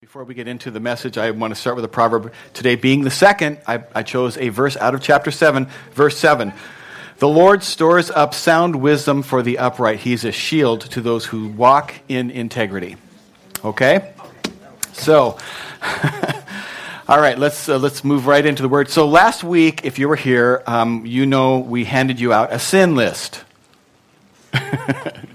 Before we get into the message, I want to start with a proverb. Today, being the second, I, I, chose a verse out of chapter 7, verse 7. The Lord stores up sound wisdom for the upright. He's a shield to those who walk in integrity. Okay? So, all right, let's, uh, let's move right into the word. So, last week, if you were here, um, you know we handed you out a sin list.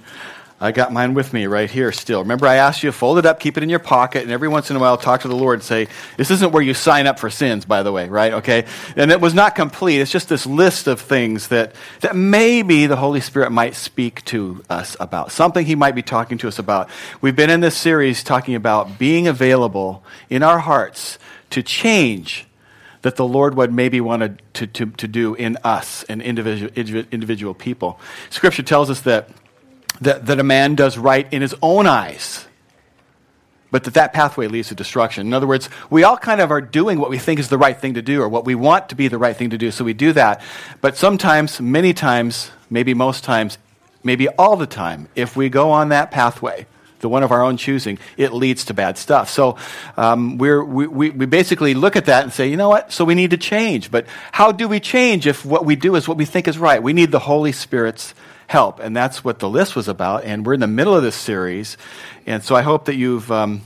I got mine with me right here still. Remember, I asked you to fold it up, keep it in your pocket, and every once in a while talk to the Lord and say, This isn't where you sign up for sins, by the way, right? Okay? And it was not complete. It's just this list of things that, that maybe the Holy Spirit might speak to us about, something He might be talking to us about. We've been in this series talking about being available in our hearts to change that the Lord would maybe want to, to, to do in us and individual, individual people. Scripture tells us that that, that a man does right in his own eyes, but that that pathway leads to destruction. In other words, we all kind of are doing what we think is the right thing to do or what we want to be the right thing to do, so we do that. But sometimes, many times, maybe most times, maybe all the time, if we go on that pathway, the one of our own choosing, it leads to bad stuff. So um, we we, we basically look at that and say, you know what? So we need to change. But how do we change if what we do is what we think is right? We need the Holy Spirit's help. And that's what the list was about. And we're in the middle of this series. And so I hope that you've. Um,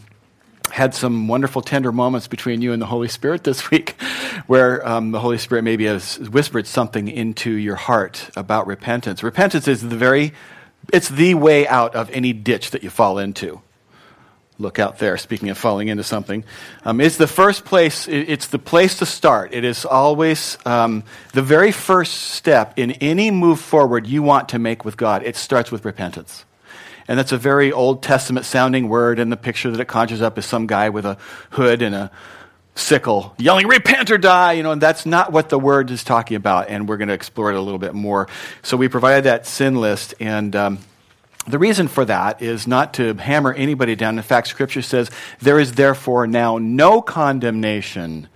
had some wonderful tender moments between you and the Holy Spirit this week, where um, the Holy Spirit maybe has whispered something into your heart about repentance. Repentance is the very, it's the way out of any ditch that you fall into look out there, speaking of falling into something, um, it's the first place, it's the place to start. It is always um, the very first step in any move forward you want to make with God. It starts with repentance. And that's a very Old Testament sounding word, and the picture that it conjures up is some guy with a hood and a sickle yelling, Repent or die! You know, and that's not what the word is talking about, and we're going to explore it a little bit more. So we provided that sin list, and. Um, the reason for that is not to hammer anybody down. In fact, Scripture says, There is therefore now no condemnation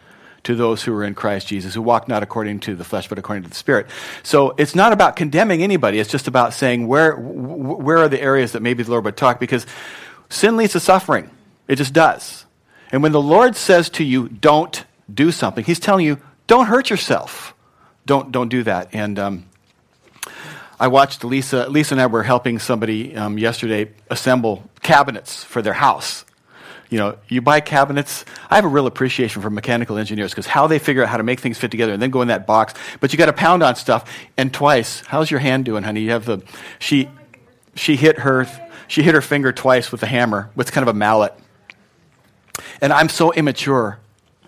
to those who are in Christ Jesus, who walk not according to the flesh, but according to the Spirit. So it's not about condemning anybody. It's just about saying, where, where are the areas that maybe the Lord would talk? Because sin leads to suffering. It just does. And when the Lord says to you, don't do something, He's telling you, don't hurt yourself. Don't, don't do that. And um, I watched Lisa. Lisa and I were helping somebody um, yesterday assemble cabinets for their house. You know, you buy cabinets. I have a real appreciation for mechanical engineers because how they figure out how to make things fit together and then go in that box. But you got to pound on stuff. And twice, how's your hand doing, honey? You have the she she hit her she hit her finger twice with a hammer with kind of a mallet. And I'm so immature.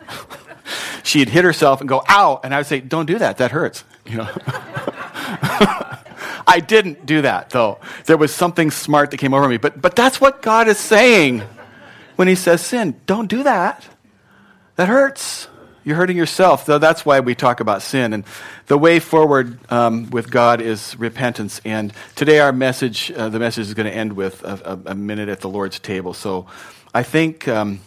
She'd hit herself and go, ow. And I would say, don't do that. That hurts. You know. I didn't do that, though. There was something smart that came over me. But, but that's what God is saying when He says sin. Don't do that. That hurts. You're hurting yourself. Though that's why we talk about sin. And the way forward um, with God is repentance. And today, our message, uh, the message is going to end with a, a, minute at the Lord's table. So I think. Um,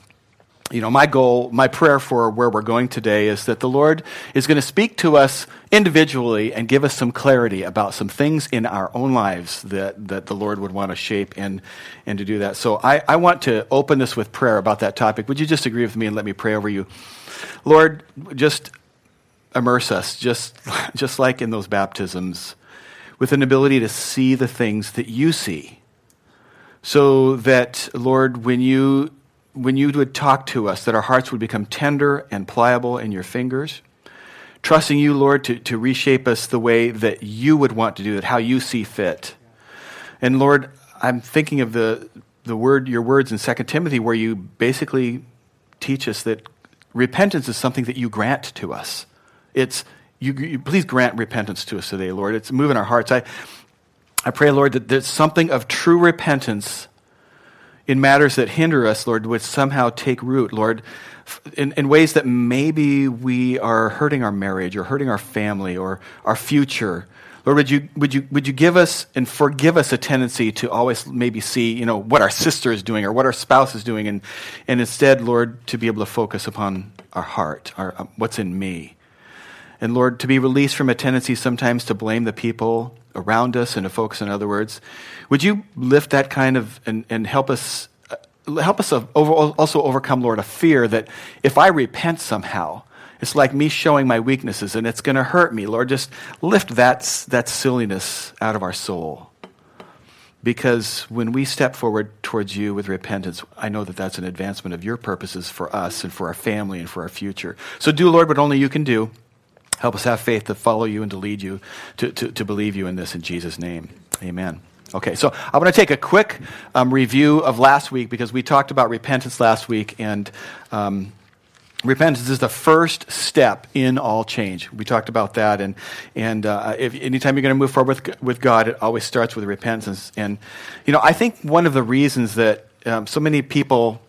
you know, my goal, my prayer for where we're going today is that the Lord is going to speak to us individually and give us some clarity about some things in our own lives that, that the Lord would want to shape and, and to do that. So I, I want to open this with prayer about that topic. Would you just agree with me and let me pray over you? Lord, just immerse us, just, just like in those baptisms, with an ability to see the things that you see. So that, Lord, when you when you would talk to us, that our hearts would become tender and pliable in your fingers. Trusting you, Lord, to, to reshape us the way that you would want to do it, how you see fit. And Lord, I'm thinking of the, the word, your words in 2 Timothy, where you basically teach us that repentance is something that you grant to us. It's you, you, please grant repentance to us today, Lord. It's moving our hearts. I, I pray, Lord, that there's something of true repentance in matters that hinder us, Lord, would somehow take root, Lord, in, in ways that maybe we are hurting our marriage or hurting our family or our future. Lord, would you, would, you, would you give us and forgive us a tendency to always maybe see, you know, what our sister is doing or what our spouse is doing, and, and instead, Lord, to be able to focus upon our heart, our, uh, what's in me. And Lord, to be released from a tendency sometimes to blame the people around us and to focus in other words. Would you lift that kind of and, and help us uh, help us over, also overcome, Lord, a fear that if I repent somehow, it's like me showing my weaknesses and it's going to hurt me. Lord, just lift that, that silliness out of our soul. Because when we step forward towards you with repentance, I know that that's an advancement of your purposes for us and for our family and for our future. So do, Lord, what only you can do. Help us have faith to follow you and to lead you, to, to, to believe you in this in Jesus' name. Amen. Okay, so I want to take a quick um, review of last week because we talked about repentance last week, and um, repentance is the first step in all change. We talked about that, and and uh, if, anytime you're going to move forward with, with God, it always starts with repentance. And you know, I think one of the reasons that um, so many people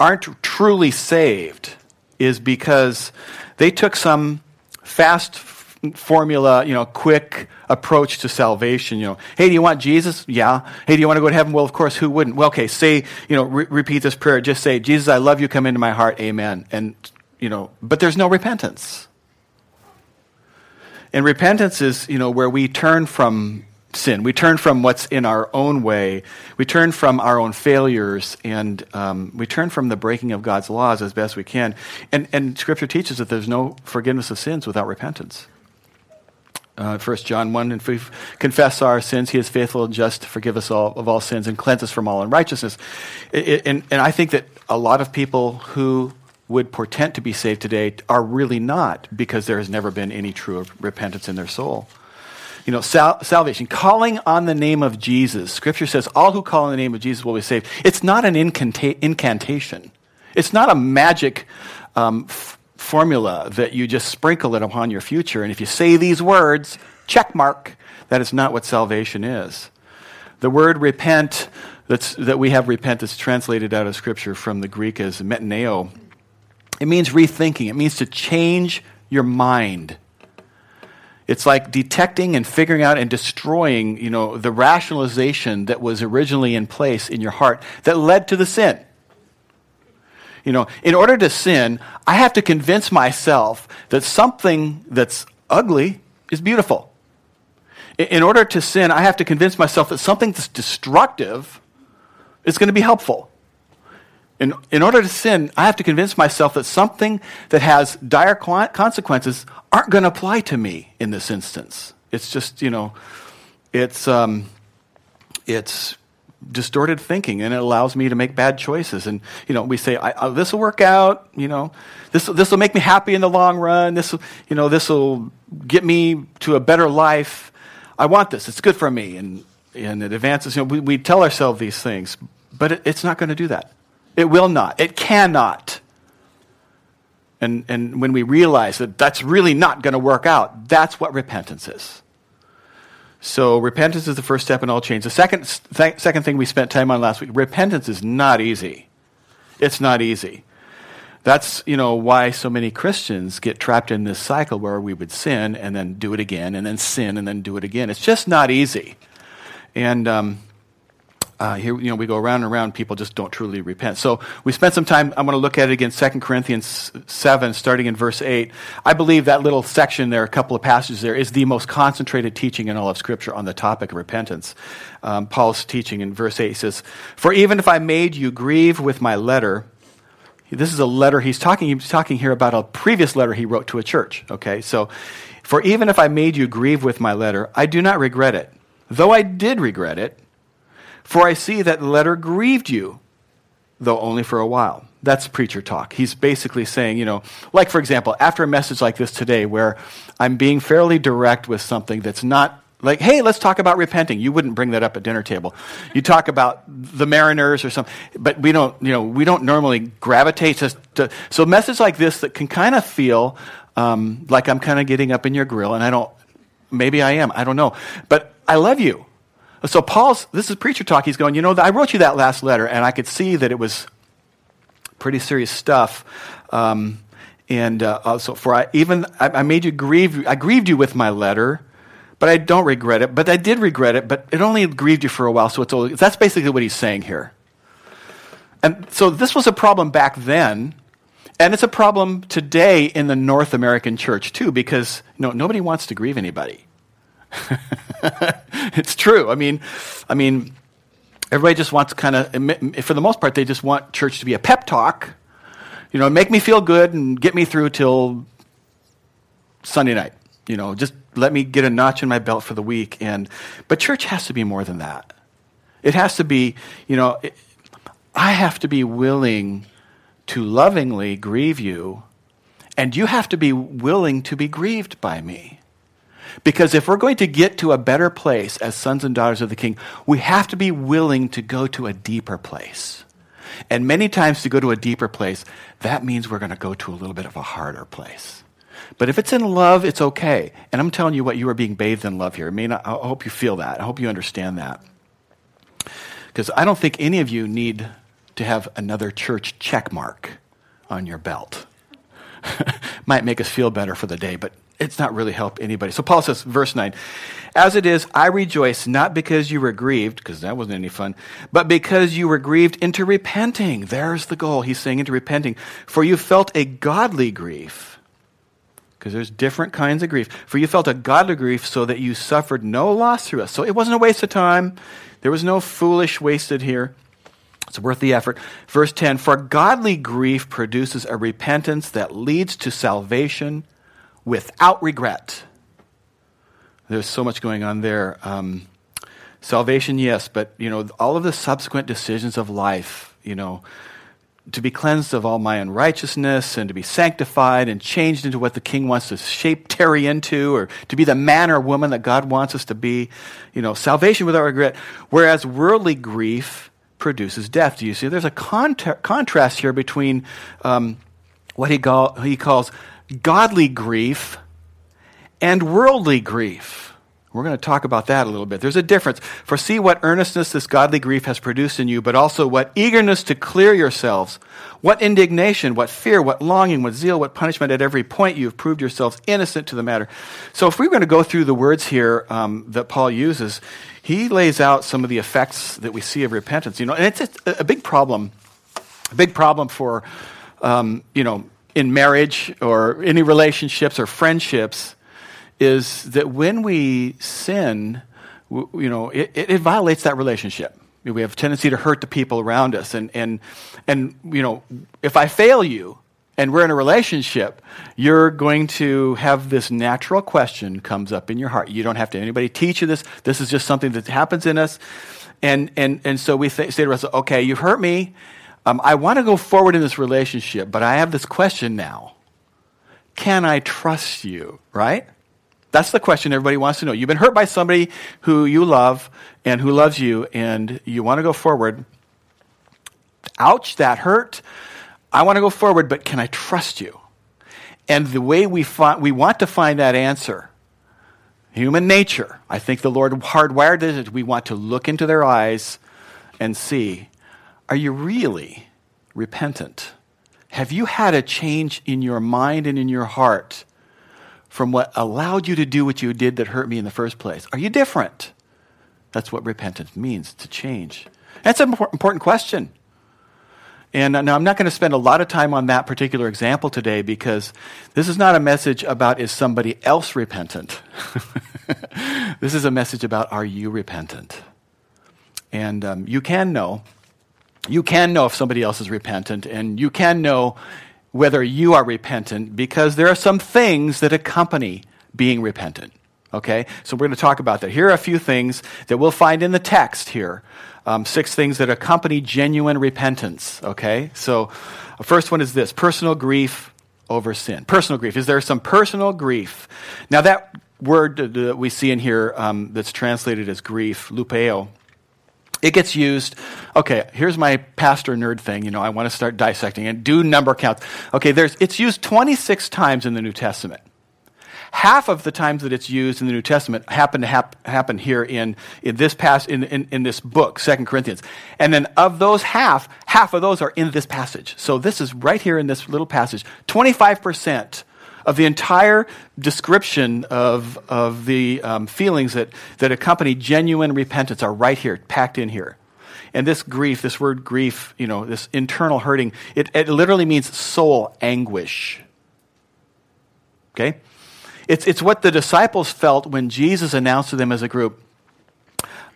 aren't truly saved is because they took some fast formula, you know, quick approach to salvation. You know, hey, do you want Jesus? Yeah. Hey, do you want to go to heaven? Well, of course, who wouldn't? Well, okay, say, you know, re- repeat this prayer. Just say, Jesus, I love you. Come into my heart. Amen. And, you know, but there's no repentance. And repentance is, you know, where we turn from sin. We turn from what's in our own way. We turn from our own failures, and um, we turn from the breaking of God's laws as best we can. And, and Scripture teaches that there's no forgiveness of sins without repentance. Uh, 1 John 1, and if we confess our sins, he is faithful and just to forgive us all of all sins and cleanse us from all unrighteousness. It, it, and, and I think that a lot of people who would portend to be saved today are really not because there has never been any true repentance in their soul. You know, sal- salvation, calling on the name of Jesus. Scripture says, all who call on the name of Jesus will be saved. It's not an incanta- incantation, it's not a magic um, formula that you just sprinkle it upon your future. And if you say these words, check mark, that is not what salvation is. The word repent that's, that we have repent is translated out of Scripture from the Greek as metanoeo. It means rethinking, it means to change your mind. It's like detecting and figuring out and destroying, you know, the rationalization that was originally in place in your heart that led to the sin. You know, in order to sin, I have to convince myself that something that's ugly is beautiful. In order to sin, I have to convince myself that something that's destructive is going to be helpful. In, in order to sin, I have to convince myself that something that has dire consequences aren't going to apply to me in this instance. It's just, you know, it's, um, it's distorted thinking and it allows me to make bad choices. And you know we say uh, this will work out you know. This this will make me happy in the long run. This you know this will get me to a better life. I want this. It's good for me. And and it advances you know we, we tell ourselves these things but it, it's not going to do that. It will not. It cannot. And and when we realize that that's really not going to work out that's what repentance is so repentance is the first step in all change. The second, th- second thing we spent time on last week, repentance is not easy. It's not easy. That's, you know, why so many Christians get trapped in this cycle where we would sin and then do it again and then sin and then do it again. It's just not easy. And um, uh, here, you know, we go around and around, people just don't truly repent. So we spent some time, I'm going to look at it again, 2 Corinthians 7, starting in verse 8. I believe that little section there, a couple of passages there, is the most concentrated teaching in all of Scripture on the topic of repentance. Um, Paul's teaching in verse 8 he says, For even if I made you grieve with my letter, this is a letter he's talking, he's talking here about a previous letter he wrote to a church, okay? So, for even if I made you grieve with my letter, I do not regret it. Though I did regret it, for I see that the letter grieved you, though only for a while. That's preacher talk. He's basically saying, you know, like for example, after a message like this today, where I'm being fairly direct with something that's not like, hey, let's talk about repenting. You wouldn't bring that up at dinner table. You talk about the mariners or something, but we don't, you know, we don't normally gravitate to. to so a message like this that can kind of feel um, like I'm kind of getting up in your grill, and I don't. Maybe I am. I don't know, but I love you. So Paul's, this is preacher talk. He's going, you know, I wrote you that last letter, and I could see that it was pretty serious stuff. Um, and uh, also, for I even I, I, made you grieve. I grieved you with my letter, but I don't regret it. But I did regret it. But it only grieved you for a while. So it's only, that's basically what he's saying here. And so this was a problem back then, and it's a problem today in the North American church too, because you know, nobody wants to grieve anybody. it's true. I mean, I mean, everybody just wants kind of, for the most part, they just want church to be a pep talk, you know, make me feel good and get me through till Sunday night. You know, just let me get a notch in my belt for the week. And but church has to be more than that. It has to be, you know, it, I have to be willing to lovingly grieve you, and you have to be willing to be grieved by me. Because if we're going to get to a better place as sons and daughters of the King, we have to be willing to go to a deeper place. And many times to go to a deeper place, that means we're going to go to a little bit of a harder place. But if it's in love, it's okay. And I'm telling you what, you are being bathed in love here. I mean, I hope you feel that. I hope you understand that. Because I don't think any of you need to have another church check mark on your belt. Might make us feel better for the day, but it's not really help anybody. So Paul says, verse 9, As it is, I rejoice not because you were grieved, because that wasn't any fun, but because you were grieved into repenting. There's the goal. He's saying into repenting. For you felt a godly grief. Because there's different kinds of grief. For you felt a godly grief so that you suffered no loss through us. So it wasn't a waste of time. There was no foolish wasted here. It's worth the effort. Verse 10 For godly grief produces a repentance that leads to salvation without regret. There's so much going on there. Um, salvation, yes, but you know all of the subsequent decisions of life. You know, to be cleansed of all my unrighteousness and to be sanctified and changed into what the King wants to shape Terry into, or to be the man or woman that God wants us to be. You know, salvation without regret. Whereas worldly grief produces death. Do you see? There's a contra- contrast here between um, what he, call, he calls godly grief and worldly grief. We're going to talk about that a little bit. There's a difference. For see what earnestness this godly grief has produced in you, but also what eagerness to clear yourselves, what indignation, what fear, what longing, what zeal, what punishment. At every point you have proved yourselves innocent to the matter. So if we're going to go through the words here um, that Paul uses, he lays out some of the effects that we see of repentance. You know, and it's, a big problem, a big problem for, um, you know, in marriage or any relationships or friendships is that when we sin, you know, it, it violates that relationship. We have a tendency to hurt the people around us. And, and, and, you know, if I fail you and we're in a relationship, you're going to have this natural question comes up in your heart. You don't have to anybody teach you this. This is just something that happens in us. And, and, and so we th- say to ourselves, okay, you've hurt me. Um, I want to go forward in this relationship, but I have this question now. Can I trust you? Right? That's the question everybody wants to know. You've been hurt by somebody who you love and who loves you, and you want to go forward. Ouch, that hurt. I want to go forward, but can I trust you? And the way we, we want to find that answer, human nature, I think the Lord hardwired it. We want to look into their eyes and see are you really repentant? Have you had a change in your mind and in your heart? from what allowed you to do what you did that hurt me in the first place? Are you different? That's what repentance means, to change. That's an important question. And now I'm not going to spend a lot of time on that particular example today because this is not a message about is somebody else repentant. this is a message about are you repentant? And um, you can know. You can know if somebody else is repentant, and you can know whether you are repentant because there are some things that accompany being repentant. Okay? So we're going to talk about that. Here are a few things that we'll find in the text here. Um, six things that accompany genuine repentance. Okay? So the first one is this personal grief over sin. Personal grief. Is there some personal grief? Now, that word that we see in here um, that's translated as grief, lupeo, it gets used. Okay, here's my pastor nerd thing. You know, I want to start dissecting and do number counts. Okay, there's, it's used 26 times in the New Testament. Half of the times that it's used in the New Testament happen to hap, happen here in, in this pass, in, in, in this book, Second Corinthians. And then of those half, half of those are in this passage. So this is right here in this little passage. 25% of the entire description of, of the um, feelings that, that accompany genuine repentance are right here, packed in here. And this grief, this word grief, you know, this internal hurting, it, it literally means soul anguish. Okay? It's, it's what the disciples felt when Jesus announced to them as a group,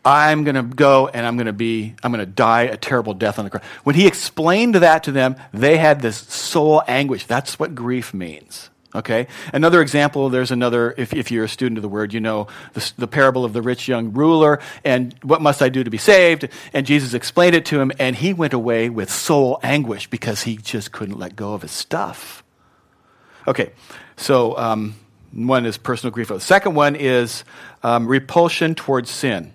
I'm going to go and I'm going to be, I'm going to die a terrible death on the cross. When he explained that to them, they had this soul anguish. That's what grief means. Okay? Another example, there's another, if, if you're a student of the word, you know the, the parable of the rich young ruler and what must I do to be saved? And Jesus explained it to him, and he went away with soul anguish because he just couldn't let go of his stuff. Okay, so um, one is personal grief. The second one is um, repulsion towards sin.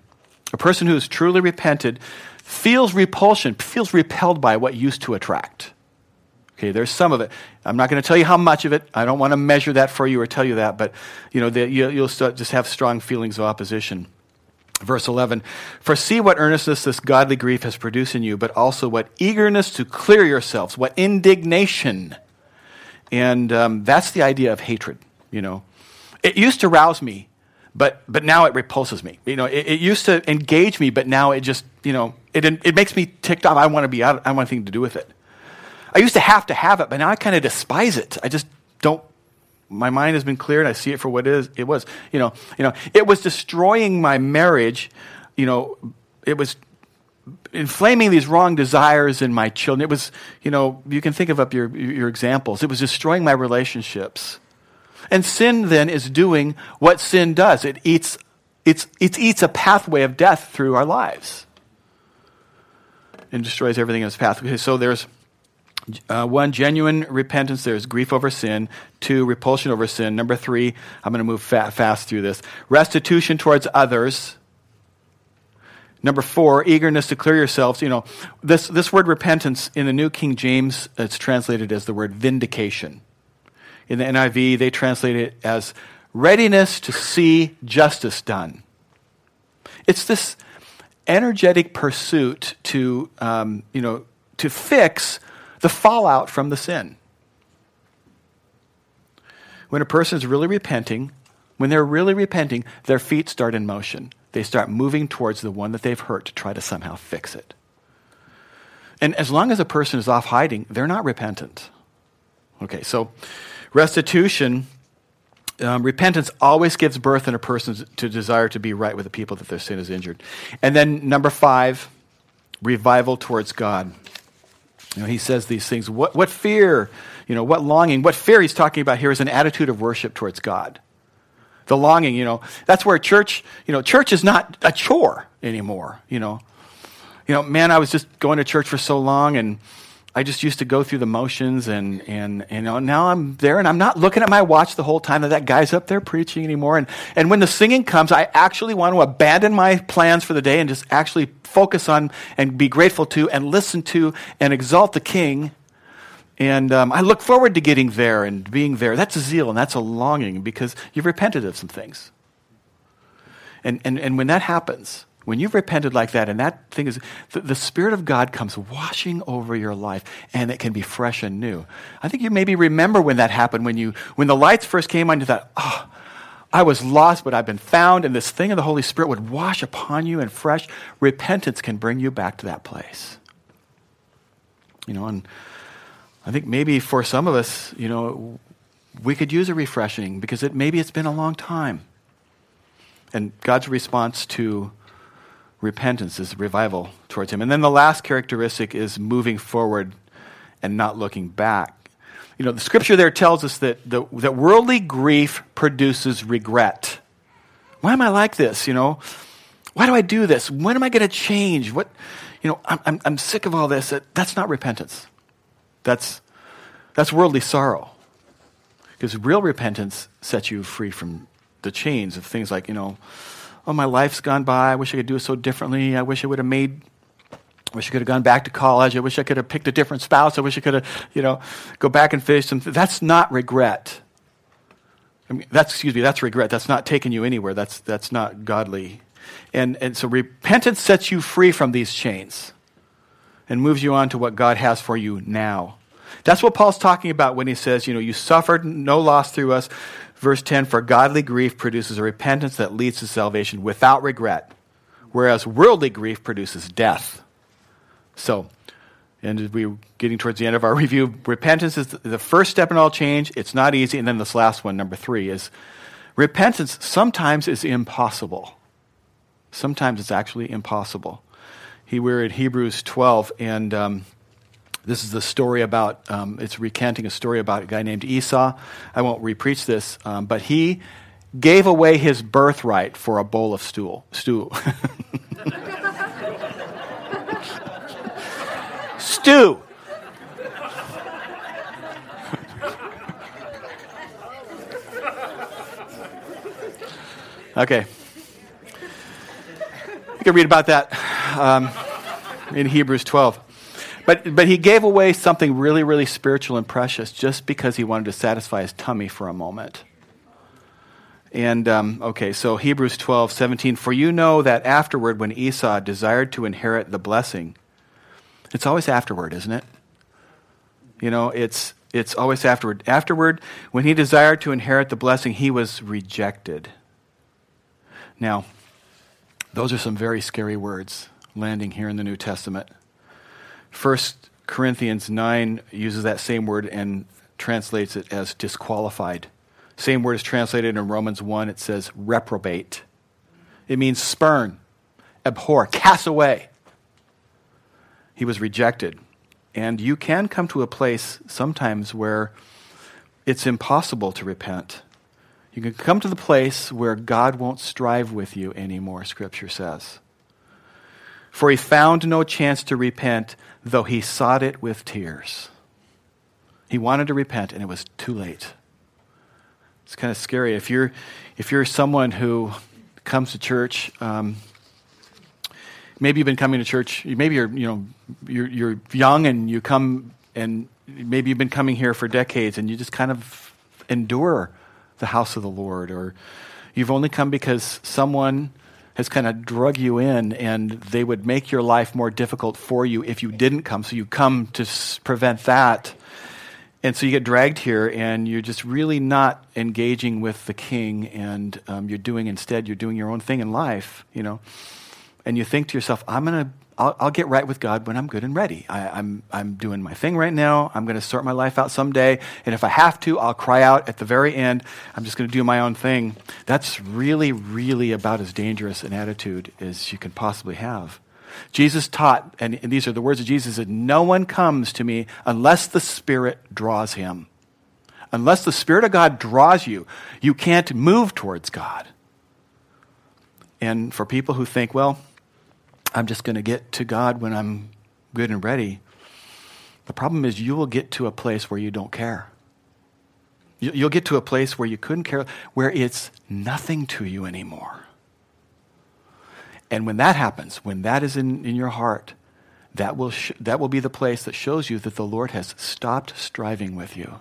A person who has truly repented feels repulsion, feels repelled by what used to attract. Okay, there's some of it. I'm not going to tell you how much of it. I don't want to measure that for you or tell you that, but you know, the, you, will just have strong feelings of opposition. Verse 11 For see what earnestness this godly grief has produced in you, but also what eagerness to clear yourselves, what indignation. And um, that's the idea of hatred, you know. It used to rouse me but but now it repulses me. You know, it, it, used to engage me, but now it just you know it it makes me ticked off. I want to be out. I want anything to do with it. I used to have to have it, but now I kind of despise it. I just don't. My mind has been cleared. I see it for what it is. It was, you know, you know, it was destroying my marriage. You know, it was inflaming these wrong desires in my children. It was, you know, you can think of up your your examples. It was destroying my relationships. And sin then is doing what sin does it eats, it's, it eats a pathway of death through our lives and destroys everything in its path. So there's uh, one, genuine repentance. There's grief over sin. Two, repulsion over sin. Number three, I'm going to move fa- fast through this. Restitution towards others. Number four, eagerness to clear yourselves. You know, this, this word repentance in the New King James, it's translated as the word vindication. In the NIV, they translate it as readiness to see justice done. It's this energetic pursuit to, um, you know, to fix the fallout from the sin. When a person is really repenting, when they're really repenting, their feet start in motion. They start moving towards the one that they've hurt to try to somehow fix it. And as long as a person is off hiding, they're not repentant. Okay, so Restitution, um, repentance always gives birth in a person to desire to be right with the people that their sin has injured. And then number five, revival towards God. You know, he says these things. What, what fear, you know, what longing, what fear he's talking about here is an attitude of worship towards God. The longing, you know, that's where church, you know, church is not a chore anymore, you know. You know, man, I was just going to church for so long and I just used to go through the motions, and, and, and now I'm there, and I'm not looking at my watch the whole time that that guy's up there preaching anymore. And, and when the singing comes, I actually want to abandon my plans for the day and just actually focus on and be grateful to and listen to and exalt the King. And um, I look forward to getting there and being there. That's a zeal and that's a longing because you've repented of some things. And, and, and when that happens, when you've repented like that, and that thing is, the, the, Spirit of God comes washing over your life, and it can be fresh and new. I think you maybe remember when that happened, when, you, when the lights first came on, you thought, oh, I was lost, but I've been found, and this thing of the Holy Spirit would wash upon you, and fresh repentance can bring you back to that place. You know, and I think maybe for some of us, you know, we could use a refreshing because it, maybe it's been a long time. And God's response to repentance, is revival towards Him. And then the last characteristic is moving forward and not looking back. You know, the scripture there tells us that, the, that worldly grief produces regret. Why am I like this? You know, why do I do this? When am I going to change? What, you know, I'm, I'm, I'm sick of all this. That's not repentance. That's, that's worldly sorrow. Because real repentance sets you free from the chains of things like, you know, oh, my life's gone by. I wish I could do it so differently. I wish I would have made, I wish I could have gone back to college. I wish I could have picked a different spouse. I wish I could have, you know, go back and finish some. That's not regret. I mean, that's, excuse me, that's regret. That's not taking you anywhere. That's, that's not godly. And, and so repentance sets you free from these chains and moves you on to what God has for you now. That's what Paul's talking about when he says, you know, you suffered no loss through us. Verse 10 For godly grief produces a repentance that leads to salvation without regret, whereas worldly grief produces death. So, and we're getting towards the end of our review. Repentance is the first step in all change. It's not easy. And then this last one, number three, is repentance sometimes is impossible. Sometimes it's actually impossible. We're in Hebrews 12, and um, this is the story about, um, it's recanting a story about a guy named Esau. I won't repreach this, um, but he gave away his birthright for a bowl of stool, stew. stew. okay. You can read about that um, in Hebrews 12. But, but he gave away something really, really spiritual and precious just because he wanted to satisfy his tummy for a moment. And, um, okay, so Hebrews 12, 17. For you know that afterward, when Esau desired to inherit the blessing, it's always afterward, isn't it? You know, it's, it's always afterward. Afterward, when he desired to inherit the blessing, he was rejected. Now, those are some very scary words landing here in the New Testament. First Corinthians 9 uses that same word and translates it as disqualified. Same word is translated in Romans 1. It says reprobate. It means spurn, abhor, cast away. He was rejected. And you can come to a place sometimes where it's impossible to repent. You can come to the place where God won't strive with you anymore, Scripture says. For he found no chance to repent, though he sought it with tears. He wanted to repent, and it was too late. It's kind of scary. If you're, if you're someone who comes to church, um, maybe you've been coming to church, maybe you're, you know, you're, you're young and you come, and maybe you've been coming here for decades, and you just kind of endure the house of the Lord, or you've only come because someone has kind of drug you in and they would make your life more difficult for you if you didn't come. So you come to s- prevent that. And so you get dragged here and you're just really not engaging with the king and um, you're doing instead, you're doing your own thing in life, you know. And you think to yourself, I'm going to I'll, I'll, get right with God when I'm good and ready. I, am I'm, I'm doing my thing right now. I'm going to sort my life out someday. And if I have to, I'll cry out at the very end. I'm just going to do my own thing. That's really, really about as dangerous an attitude as you can possibly have. Jesus taught, and, and these are the words of Jesus, that no one comes to me unless the Spirit draws him. Unless the Spirit of God draws you, you can't move towards God. And for people who think, well, I'm just going to get to God when I'm good and ready. The problem is, you will get to a place where you don't care. You'll get to a place where you couldn't care, where it's nothing to you anymore. And when that happens, when that is in, in your heart, that will, sh- that will be the place that shows you that the Lord has stopped striving with you.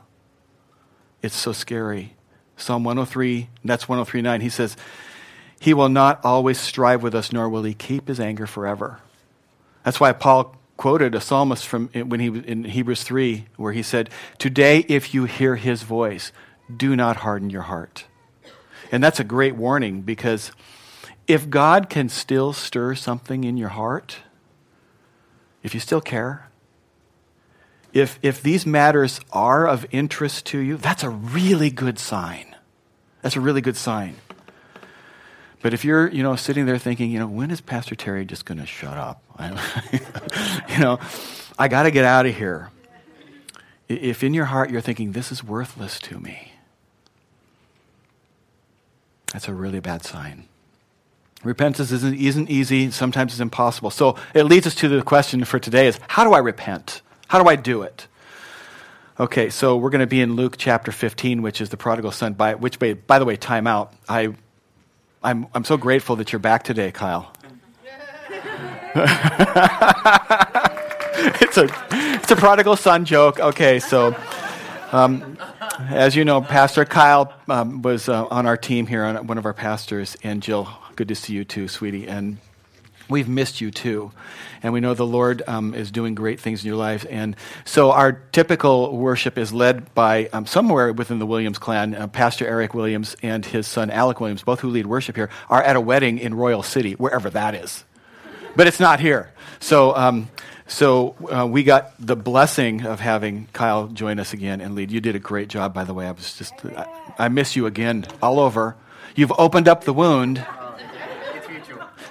It's so scary. Psalm 103, that's 103.9, he says, he will not always strive with us, nor will he keep his anger forever. That's why Paul quoted a psalmist from when he in Hebrews 3 where he said, "Today if you hear his voice, do not harden your heart." And that's a great warning because if God can still stir something in your heart, if you still care, if if these matters are of interest to you, that's a really good sign. That's a really good sign. But if you're, you know, sitting there thinking, you know, when is Pastor Terry just going to shut up? you know, I got to get out of here. If in your heart you're thinking, this is worthless to me, that's a really bad sign. Repentance isn't, isn't easy, sometimes it's impossible. So it leads us to the question for today is how do I repent? How do I do it? Okay, so we're going to be in Luke chapter 15, which is the prodigal son. By, which, by, by the way, time out. I I'm, I'm so grateful that you're back today, Kyle. it's, a, it's a prodigal son joke. Okay, so um, as you know, Pastor Kyle um, was uh, on our team here, on one of our pastors, and Jill, good to see you too, sweetie. And we've missed you too. And we know the Lord um, is doing great things in your life. And so our typical worship is led by um, somewhere within the Williams clan. Uh, Pastor Eric Williams and his son Alec Williams, both who lead worship here, are at a wedding in Royal City, wherever that is. But it's not here. So, um, so uh, we got the blessing of having Kyle join us again and lead. You did a great job, by the way. I was just, I, I miss you again all over. You've opened up the wound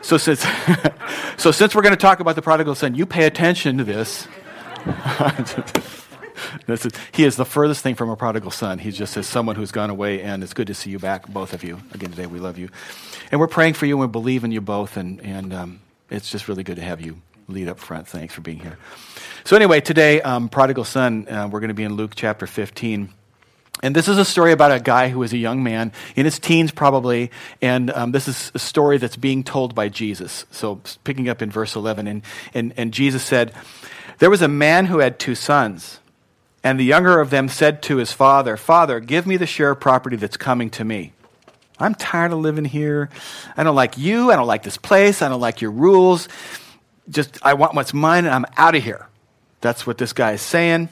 So since, so since we're going to talk about the prodigal son, you pay attention to this. is, he is the furthest thing from a prodigal son. He's just as someone who's gone away, and it's good to see you back, both of you. Again today, we love you, and we're praying for you, and we believe in you both, and and um, it's just really good to have you lead up front. Thanks for being here. So anyway, today, um, prodigal son, uh, we're going to be in Luke chapter 15. And this is a story about a guy who was a young man, in his teens probably, and um, this is a story that's being told by Jesus. So, picking up in verse 11, and, and, and Jesus said, There was a man who had two sons, and the younger of them said to his father, Father, give me the share of property that's coming to me. I'm tired of living here. I don't like you. I don't like this place. I don't like your rules. Just, I want what's mine, and I'm out of here. That's what this guy is saying.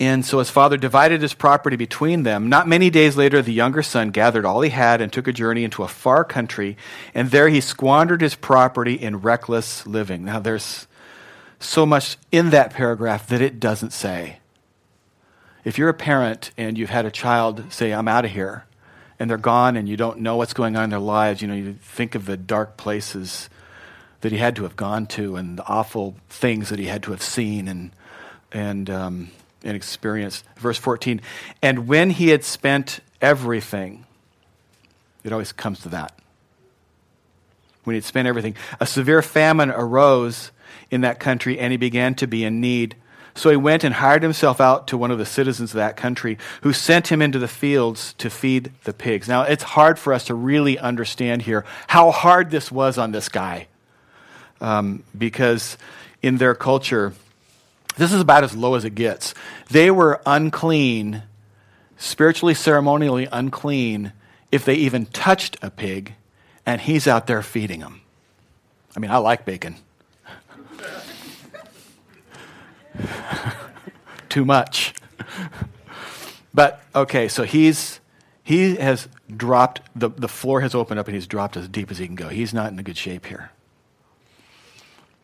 And so his father divided his property between them. Not many days later, the younger son gathered all he had and took a journey into a far country, and there he squandered his property in reckless living. Now, there's so much in that paragraph that it doesn't say. If you're a parent and you've had a child say, I'm out of here, and they're gone and you don't know what's going on in their lives, you know, you think of the dark places that he had to have gone to and the awful things that he had to have seen and, and, um, and experienced. Verse 14, and when he had spent everything, it always comes to that. When he had spent everything, a severe famine arose in that country, and he began to be in need. So he went and hired himself out to one of the citizens of that country, who sent him into the fields to feed the pigs. Now, it's hard for us to really understand here how hard this was on this guy, um, because in their culture, this is about as low as it gets. They were unclean, spiritually, ceremonially unclean, if they even touched a pig, and he's out there feeding them. I mean, I like bacon. Too much. but okay, so he's he has dropped the, the floor has opened up and he's dropped as deep as he can go. He's not in a good shape here.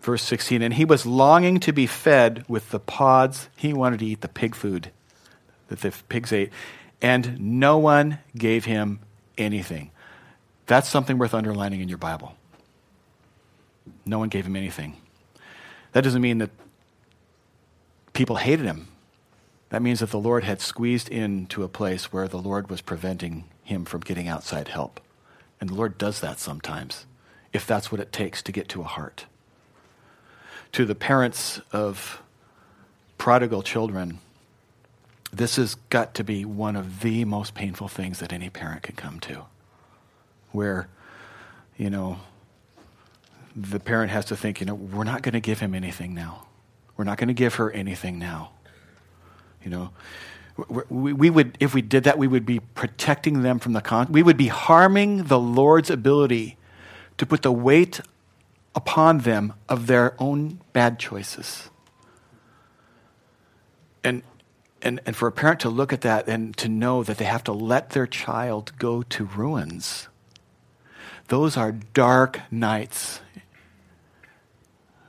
Verse 16, and he was longing to be fed with the pods. He wanted to eat the pig food that the pigs ate, and no one gave him anything. That's something worth underlining in your Bible. No one gave him anything. That doesn't mean that people hated him. That means that the Lord had squeezed into a place where the Lord was preventing him from getting outside help. And the Lord does that sometimes, if that's what it takes to get to a heart to the parents of prodigal children, this has got to be one of the most painful things that any parent can come to. Where, you know, the parent has to think, you know, we're not going to give him anything now. We're not going to give her anything now. You know, we, we, would, if we did that, we would be protecting them from the con. We would be harming the Lord's ability to put the weight upon them of their own bad choices. And, and, and for a parent to look at that and to know that they have to let their child go to ruins, those are dark nights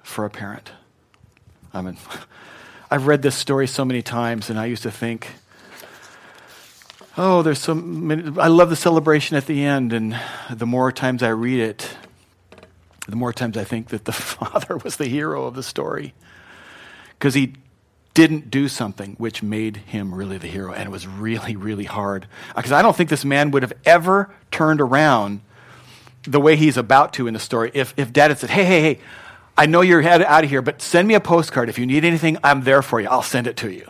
for a parent. I mean, I've read this story so many times, and I used to think, oh, there's so many. I love the celebration at the end, and the more times I read it, the more times I think that the father was the hero of the story. Because he didn't do something which made him really the hero. And it was really, really hard. Uh, because I don't think this man would have ever turned around the way he's about to in the story if, if dad had said, hey, hey, hey, I know you're out of here, but send me a postcard. If you need anything, I'm there for you. I'll send it to you.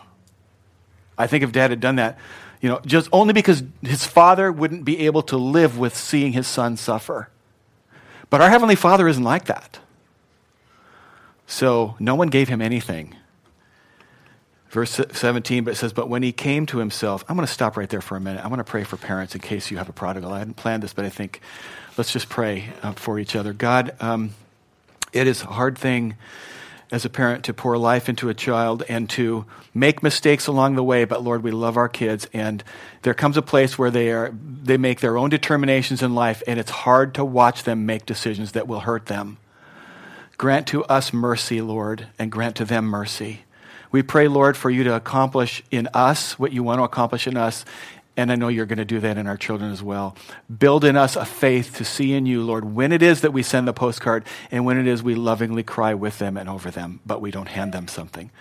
I think if dad had done that, you know, just only because his father wouldn't be able to live with seeing his son suffer. But our Heavenly Father isn't like that. So no one gave him anything. Verse 17, but it says, But when he came to himself, I'm going to stop right there for a minute. I want to pray for parents in case you have a prodigal. I hadn't planned this, but I think let's just pray uh, for each other. God, um, it is a hard thing as a parent to pour life into a child and to make mistakes along the way. But lord we love our kids and there comes a place where they are they make their own determinations in life and it's hard to watch them make decisions that will hurt them. Grant to us mercy lord and grant to them mercy. We pray lord for you to accomplish in us what you want to accomplish in us And I know you're going to do that in our children as well. Build in us a faith to see in you, Lord, when it is that we send the postcard and when it is we lovingly cry with them and over them, but we don't hand them something.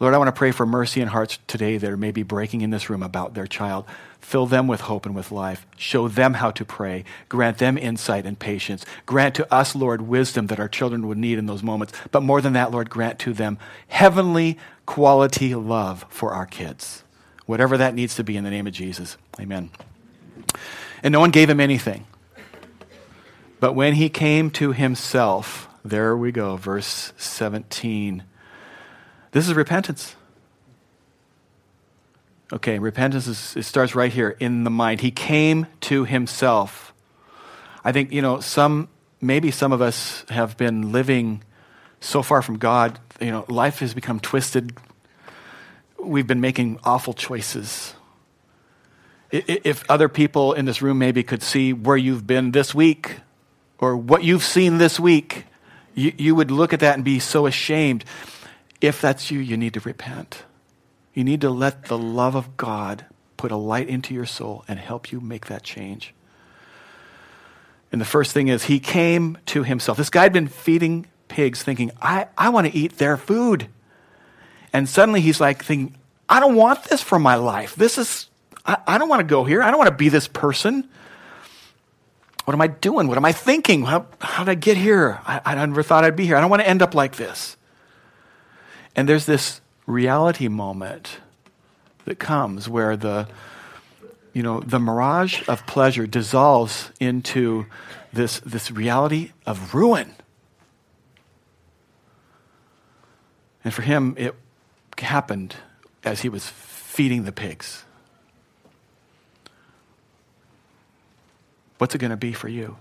Lord, I want to pray for mercy in hearts today that are maybe breaking in this room about their child. Fill them with hope and with life. Show them how to pray. Grant them insight and patience. Grant to us, Lord, wisdom that our children would need in those moments. But more than that, Lord, grant to them heavenly quality love for our kids. Whatever that needs to be in the name of Jesus. Amen. And no one gave him anything. But when he came to himself, there we go, verse 17. This is repentance. Okay, repentance is, it starts right here in the mind. He came to himself. I think, you know, some, maybe some of us have been living so far from God, you know, life has become twisted. We've been making awful choices. If other people in this room maybe could see where you've been this week or what you've seen this week, you, you would look at that and be so ashamed. If that's you, you need to repent. You need to let the love of God put a light into your soul and help you make that change. And the first thing is, he came to himself. This guy had been feeding pigs, thinking, I, I want to eat their food. And suddenly he's like, thinking, I don't want this for my life. This is, I, I don't want to go here. I don't want to be this person. What am I doing? What am I thinking? How, how did I get here? I, I never thought I'd be here. I don't want to end up like this. And there's this reality moment that comes where the you know the mirage of pleasure dissolves into this this reality of ruin and for him it happened as he was feeding the pigs what's it going to be for you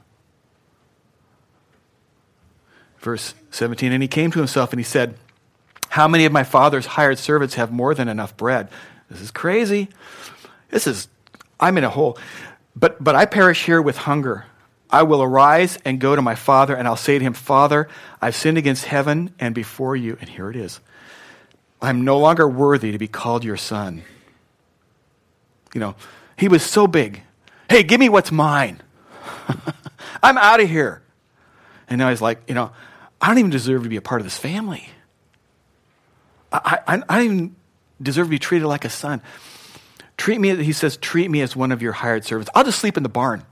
verse 17 and he came to himself and he said how many of my father's hired servants have more than enough bread? This is crazy. This is, I'm in a hole. But, but I perish here with hunger. I will arise and go to my father, and I'll say to him, Father, I've sinned against heaven and before you. And here it is I'm no longer worthy to be called your son. You know, he was so big. Hey, give me what's mine. I'm out of here. And now he's like, you know, I don't even deserve to be a part of this family. I, I, I don't even deserve to be treated like a son. Treat me, he says, treat me as one of your hired servants. I'll just sleep in the barn.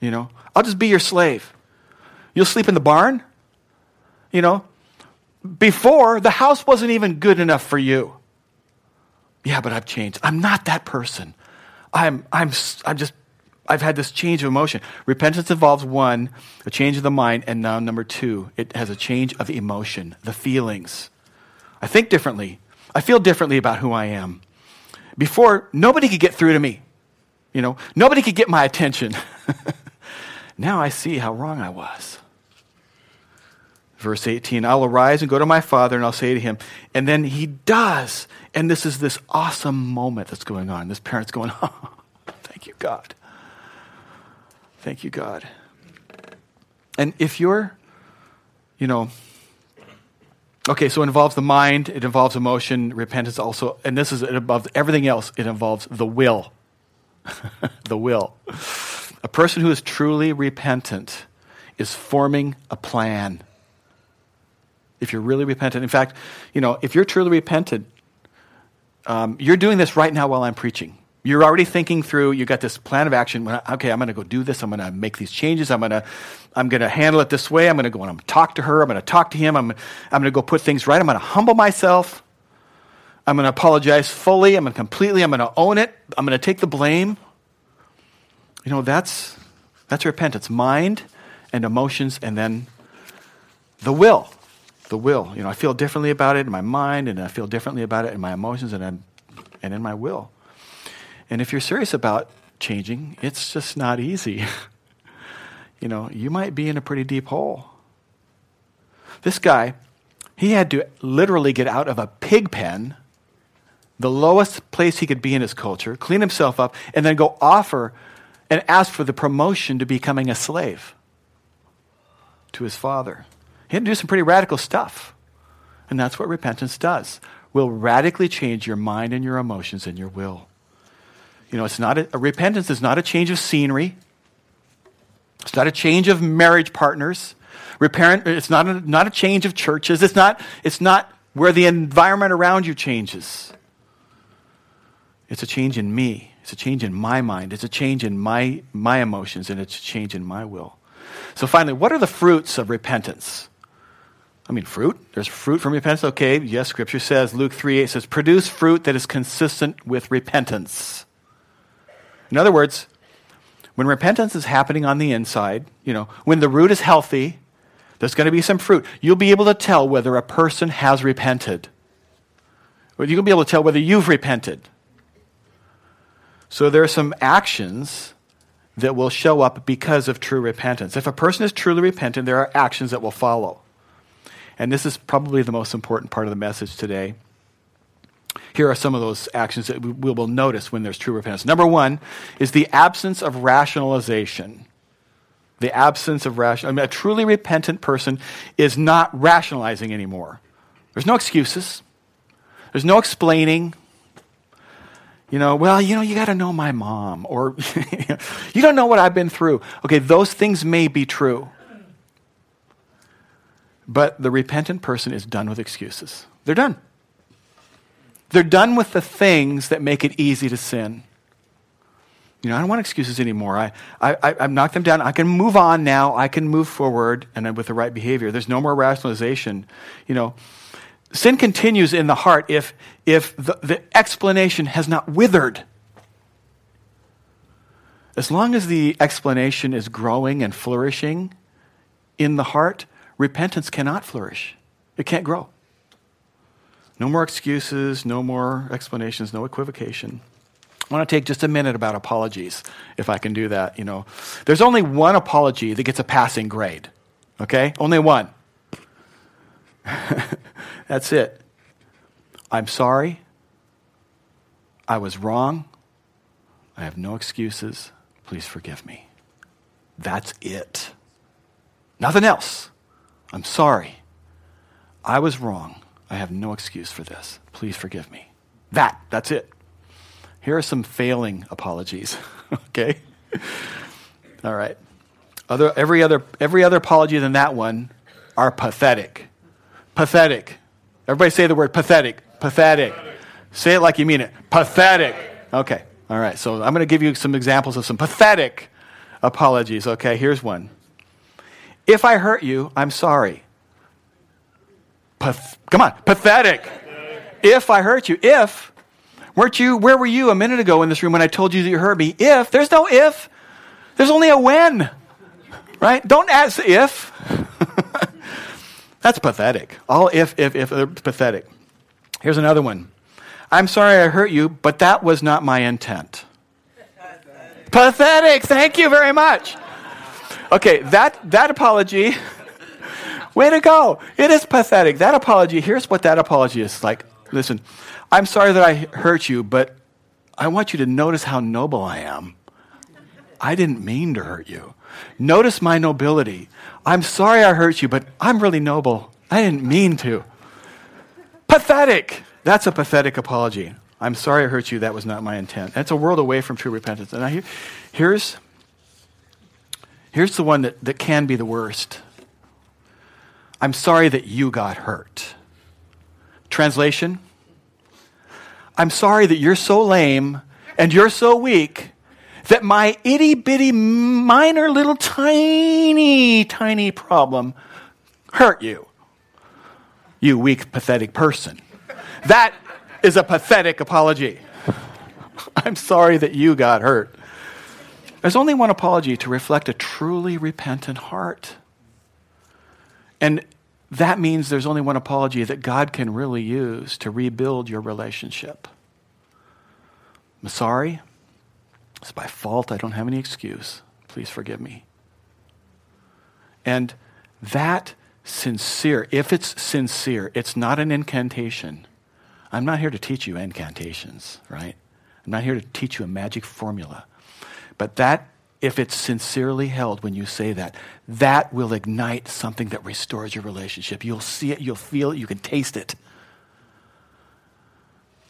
You know, I'll just be your slave. You'll sleep in the barn? You know, before the house wasn't even good enough for you. Yeah, but I've changed. I'm not that person. I'm, I'm, I'm just, I've had this change of emotion. Repentance involves one, a change of the mind, and now number two, it has a change of emotion, the feelings. I think differently. I feel differently about who I am. Before, nobody could get through to me. You know, nobody could get my attention. now I see how wrong I was. Verse 18 I'll arise and go to my father, and I'll say to him, and then he does. And this is this awesome moment that's going on. This parent's going, oh, thank you, God. Thank you, God. And if you're, you know, Okay, so it involves the mind, it involves emotion, repentance also, and this is above everything else, it involves the will. the will. A person who is truly repentant is forming a plan. If you're really repentant, in fact, you know, if you're truly repentant, um, you're doing this right now while I'm preaching. You're already thinking through, you got this plan of action. Okay, I'm going to go do this. I'm going to make these changes. I'm going to, I'm going to handle it this way. I'm going to go and I'm talk to her. I'm going to talk to him. I'm, I'm going to go put things right. I'm going to humble myself. I'm going to apologize fully. I'm going to completely, I'm going to own it. I'm going to take the blame. You know, that's, that's repentance. Mind and emotions and then the will. The will. You know, I feel differently about it in my mind and I feel differently about it in my emotions and, I'm, and in my will. And if you're serious about changing, it's just not easy. you know, you might be in a pretty deep hole. This guy, he had to literally get out of a pig pen, the lowest place he could be in his culture, clean himself up, and then go offer and ask for the promotion to becoming a slave to his father. He had to do some pretty radical stuff. And that's what repentance does. Will radically change your mind and your emotions and your will. You know, it's not a, a repentance is not a change of scenery. It's not a change of marriage partners. Repent, it's not a, not a change of churches. It's not, it's not where the environment around you changes. It's a change in me. It's a change in my mind. It's a change in my, my emotions, and it's a change in my will. So, finally, what are the fruits of repentance? I mean, fruit. There's fruit from repentance. Okay, yes, Scripture says, Luke 3 8 says, produce fruit that is consistent with repentance. In other words, when repentance is happening on the inside, you know, when the root is healthy, there's going to be some fruit. You'll be able to tell whether a person has repented. Or you'll be able to tell whether you've repented. So there are some actions that will show up because of true repentance. If a person is truly repentant, there are actions that will follow. And this is probably the most important part of the message today. Here are some of those actions that we will notice when there's true repentance. Number one is the absence of rationalization. The absence of ration. I mean, a truly repentant person is not rationalizing anymore. There's no excuses. There's no explaining you know, well, you know, you got to know my mom, or you don't know what I've been through. Okay, those things may be true. But the repentant person is done with excuses. They're done. They're done with the things that make it easy to sin. You know, I don't want excuses anymore. I, I, I've knocked them down. I can move on now. I can move forward and with the right behavior. There's no more rationalization. You know, Sin continues in the heart if, if the, the explanation has not withered. As long as the explanation is growing and flourishing in the heart, repentance cannot flourish. It can't grow. No more excuses, no more explanations, no equivocation. I want to take just a minute about apologies, if I can do that. You know, there's only one apology that gets a passing grade. Okay, only one. That's it. I'm sorry. I was wrong. I have no excuses. Please forgive me. That's it. Nothing else. I'm sorry. I was wrong. I have no excuse for this. Please forgive me. That, that's it. Here are some failing apologies. okay? All right. Other, every, other, every other apology than that one are pathetic. Pathetic. Everybody say the word pathetic. Pathetic. Say it like you mean it. Pathetic. Okay. All right. So I'm going to give you some examples of some pathetic apologies. Okay. Here's one. If I hurt you, I'm sorry. Path- come on. Pathetic. If I hurt you. If. Weren't you, where were you a minute ago in this room when I told you that you hurt me? If. There's no if. There's only a when. Right? Don't ask if. That's pathetic. All if, if, if, uh, pathetic. Here's another one. I'm sorry I hurt you, but that was not my intent. Pathetic. pathetic. Thank you very much. Okay, that, that apology, way to go. It is pathetic. That apology, here's what that apology is like. Listen, I'm sorry that I hurt you, but I want you to notice how noble I am. I didn't mean to hurt you. Notice my nobility. I'm sorry I hurt you, but I'm really noble. I didn't mean to. Pathetic. That's a pathetic apology. I'm sorry I hurt you. That was not my intent. That's a world away from true repentance. And I, here's, here's the one that, that can be the worst. I'm sorry that you got hurt. Translation I'm sorry that you're so lame and you're so weak that my itty bitty, minor, little, tiny, tiny problem hurt you. You weak, pathetic person. That is a pathetic apology. I'm sorry that you got hurt. There's only one apology to reflect a truly repentant heart. And that means there's only one apology that God can really use to rebuild your relationship. I'm sorry. It's by fault. I don't have any excuse. Please forgive me. And that sincere, if it's sincere, it's not an incantation. I'm not here to teach you incantations, right? I'm not here to teach you a magic formula. But that, if it's sincerely held when you say that, that will ignite something that restores your relationship. You'll see it, you'll feel it, you can taste it.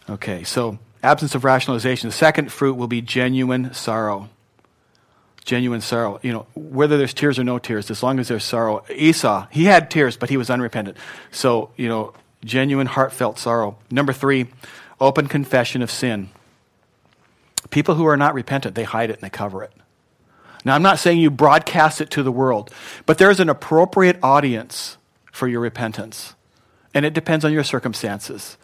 Okay, so absence of rationalization. The second fruit will be genuine sorrow. Genuine sorrow. You know, whether there's tears or no tears, as long as there's sorrow. Esau, he had tears, but he was unrepentant. So, you know, genuine, heartfelt sorrow. Number three, open confession of sin. People who are not repentant, they hide it and they cover it. Now, I'm not saying you broadcast it to the world, but there's an appropriate audience for your repentance. And it depends on your circumstances.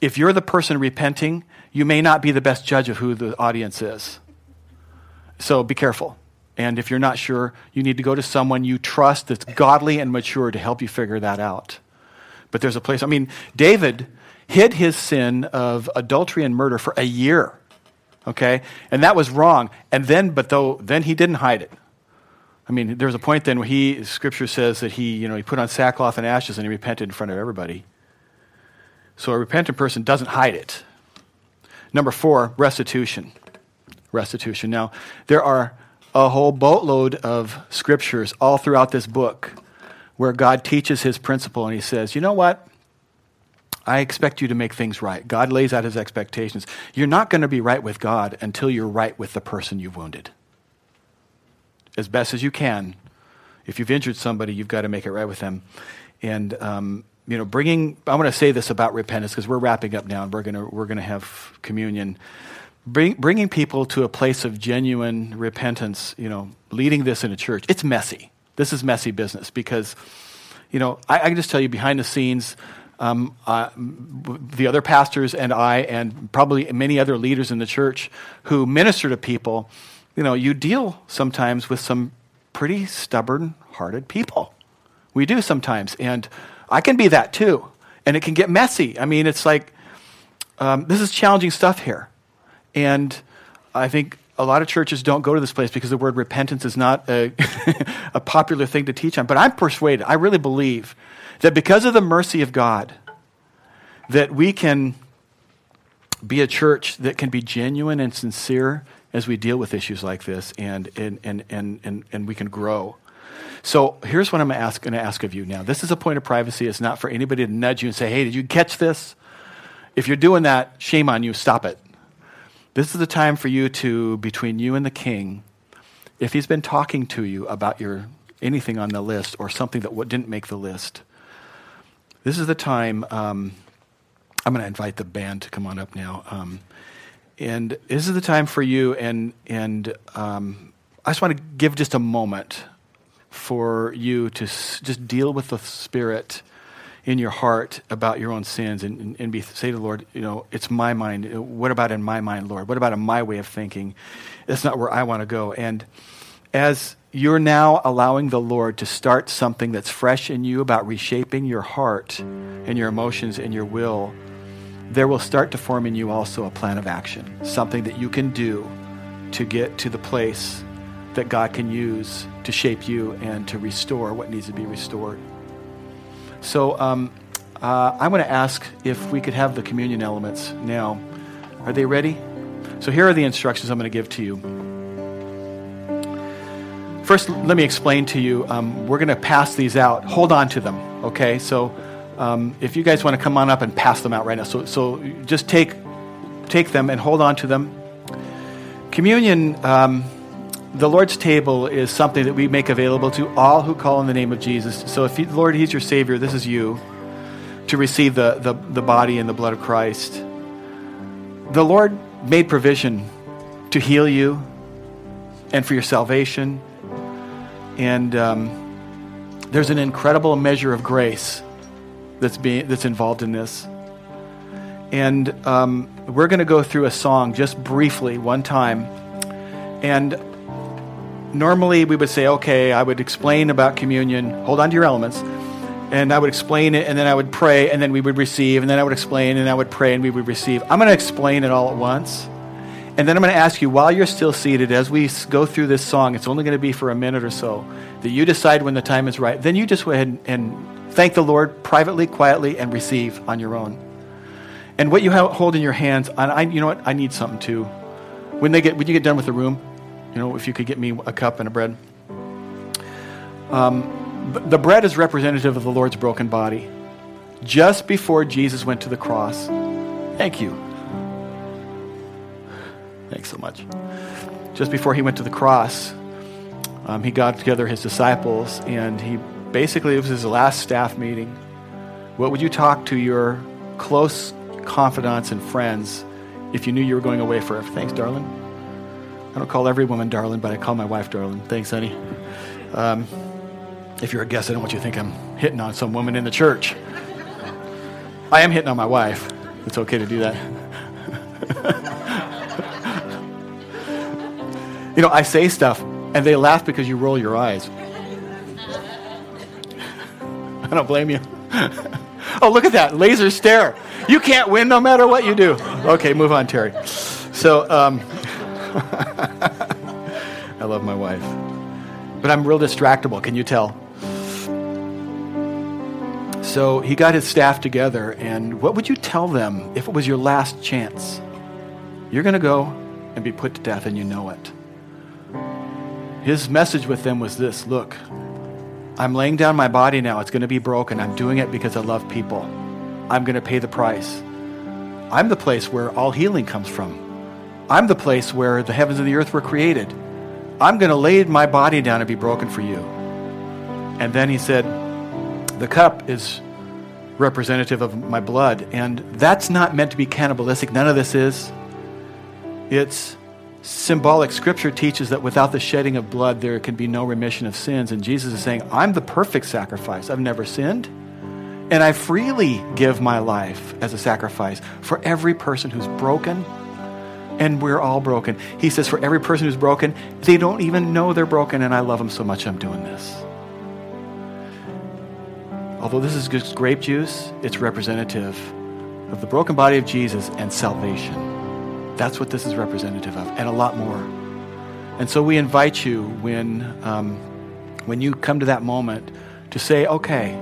If you're the person repenting, you may not be the best judge of who the audience is. So be careful. And if you're not sure, you need to go to someone you trust that's godly and mature to help you figure that out. But there's a place. I mean, David hid his sin of adultery and murder for a year. Okay? And that was wrong. And then, but though, then he didn't hide it. I mean, there was a point then where he, scripture says that he, you know, he put on sackcloth and ashes and he repented in front of everybody. So a repentant person doesn't hide it. Number four, restitution. Restitution. Now, there are a whole boatload of scriptures all throughout this book where God teaches his principle and he says, you know what? I expect you to make things right. God lays out his expectations. You're not going to be right with God until you're right with the person you've wounded. As best as you can. If you've injured somebody, you've got to make it right with them. And, um, you know, bringing, I want to say this about repentance because we're wrapping up now and we're going to, we're going to have communion. Bring, bringing people to a place of genuine repentance, you know, leading this in a church, it's messy. This is messy business because, you know, I, I can just tell you behind the scenes, um, the other pastors and I, and probably many other leaders in the church who minister to people, you know, you deal sometimes with some pretty stubborn hearted people. We do sometimes. And I can be that too. And it can get messy. I mean, it's like, um, this is challenging stuff here. And I think a lot of churches don't go to this place because the word repentance is not a, a popular thing to teach on. But I'm persuaded, I really believe that because of the mercy of God, that we can be a church that can be genuine and sincere as we deal with issues like this and, and, and, and, and, and we can grow. So here's what I'm going to ask of you now. This is a point of privacy. It's not for anybody to nudge you and say, hey, did you catch this? If you're doing that, shame on you. Stop it. This is the time for you to, between you and the king, if he's been talking to you about your anything on the list or something that didn't make the list, this is the time. Um, I'm going to invite the band to come on up now. Um, and this is the time for you, and, and um, I just want to give just a moment for you to s- just deal with the Spirit in your heart about your own sins and, and, be, say to the Lord, you know, it's my mind. Uh, what about in my mind, Lord? What about in my way of thinking? That's not where I want to go. And as you're now allowing the Lord to start something that's fresh in you about reshaping your heart and your emotions and your will, there will start to form in you also a plan of action, something that you can do to get to the place that God can use to shape you and to restore what needs to be restored. So um, uh, I'm going to ask if we could have the communion elements now. Are they ready? So here are the instructions I'm going to give to you. First, let me explain to you. Um, we're going to pass these out. Hold on to them, okay? So um, if you guys want to come on up and pass them out right now, so, so just take, take them and hold on to them. Communion, um, the Lord's table is something that we make available to all who call on the name of Jesus. So if he, Lord, He's your Savior, this is you to receive the, the, the body and the blood of Christ. The Lord made provision to heal you and for your salvation. And um, there's an incredible measure of grace that's being that's involved in this. And um, we're going to go through a song just briefly one time. And normally we would say, okay, I would explain about communion, hold on to your elements, and I would explain it, and then I would pray, and then we would receive, and then I would explain, and I would pray, and we would receive. I'm going to explain it all at once. And then I'm going to ask you, while you're still seated, as we go through this song, it's only going to be for a minute or so, that you decide when the time is right. Then you just go ahead and thank the Lord privately, quietly, and receive on your own. And what you hold in your hands, and I, you know what? I need something too. When they get, when you get done with the room, you know, if you could get me a cup and a bread. Um, the bread is representative of the Lord's broken body. Just before Jesus went to the cross. Thank you. Thanks so much. Just before he went to the cross, um, he got together his disciples, and he basically, it was his last staff meeting. What would you talk to your close confidants and friends if you knew you were going away forever? Thanks, darling. I don't call every woman darling, but I call my wife darling. Thanks, honey. Um, if you're a guest, I don't want you to think I'm hitting on some woman in the church. I am hitting on my wife. It's okay to do that. you know, I say stuff and they laugh because you roll your eyes. I don't blame you. oh, look at that laser stare. You can't win no matter what you do. Okay, move on, Terry. So, um, I love my wife. But I'm real distractible, can you tell? So he got his staff together, and what would you tell them if it was your last chance? You're going to go and be put to death, and you know it. His message with them was this Look, I'm laying down my body now. It's going to be broken. I'm doing it because I love people. I'm going to pay the price. I'm the place where all healing comes from. I'm the place where the heavens and the earth were created. I'm going to lay my body down and be broken for you. And then he said, The cup is representative of my blood. And that's not meant to be cannibalistic. None of this is. It's symbolic. Scripture teaches that without the shedding of blood, there can be no remission of sins. And Jesus is saying, I'm the perfect sacrifice. I've never sinned. And I freely give my life as a sacrifice for every person who's broken. And we're all broken. He says, for every person who's broken, they don't even know they're broken. And I love them so much, I'm doing this. Although this is just grape juice, it's representative of the broken body of Jesus and salvation. That's what this is representative of, and a lot more. And so we invite you when, um, when you come to that moment to say, okay,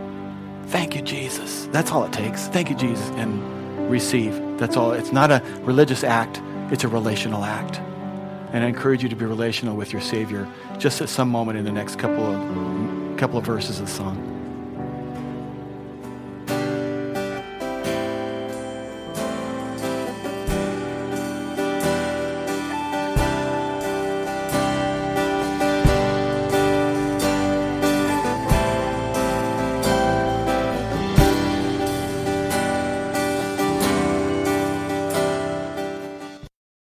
thank you, Jesus. That's all it takes. Thank you, Jesus, and receive. That's all. It's not a religious act, it's a relational act. And I encourage you to be relational with your Savior just at some moment in the next couple of, couple of verses of the song.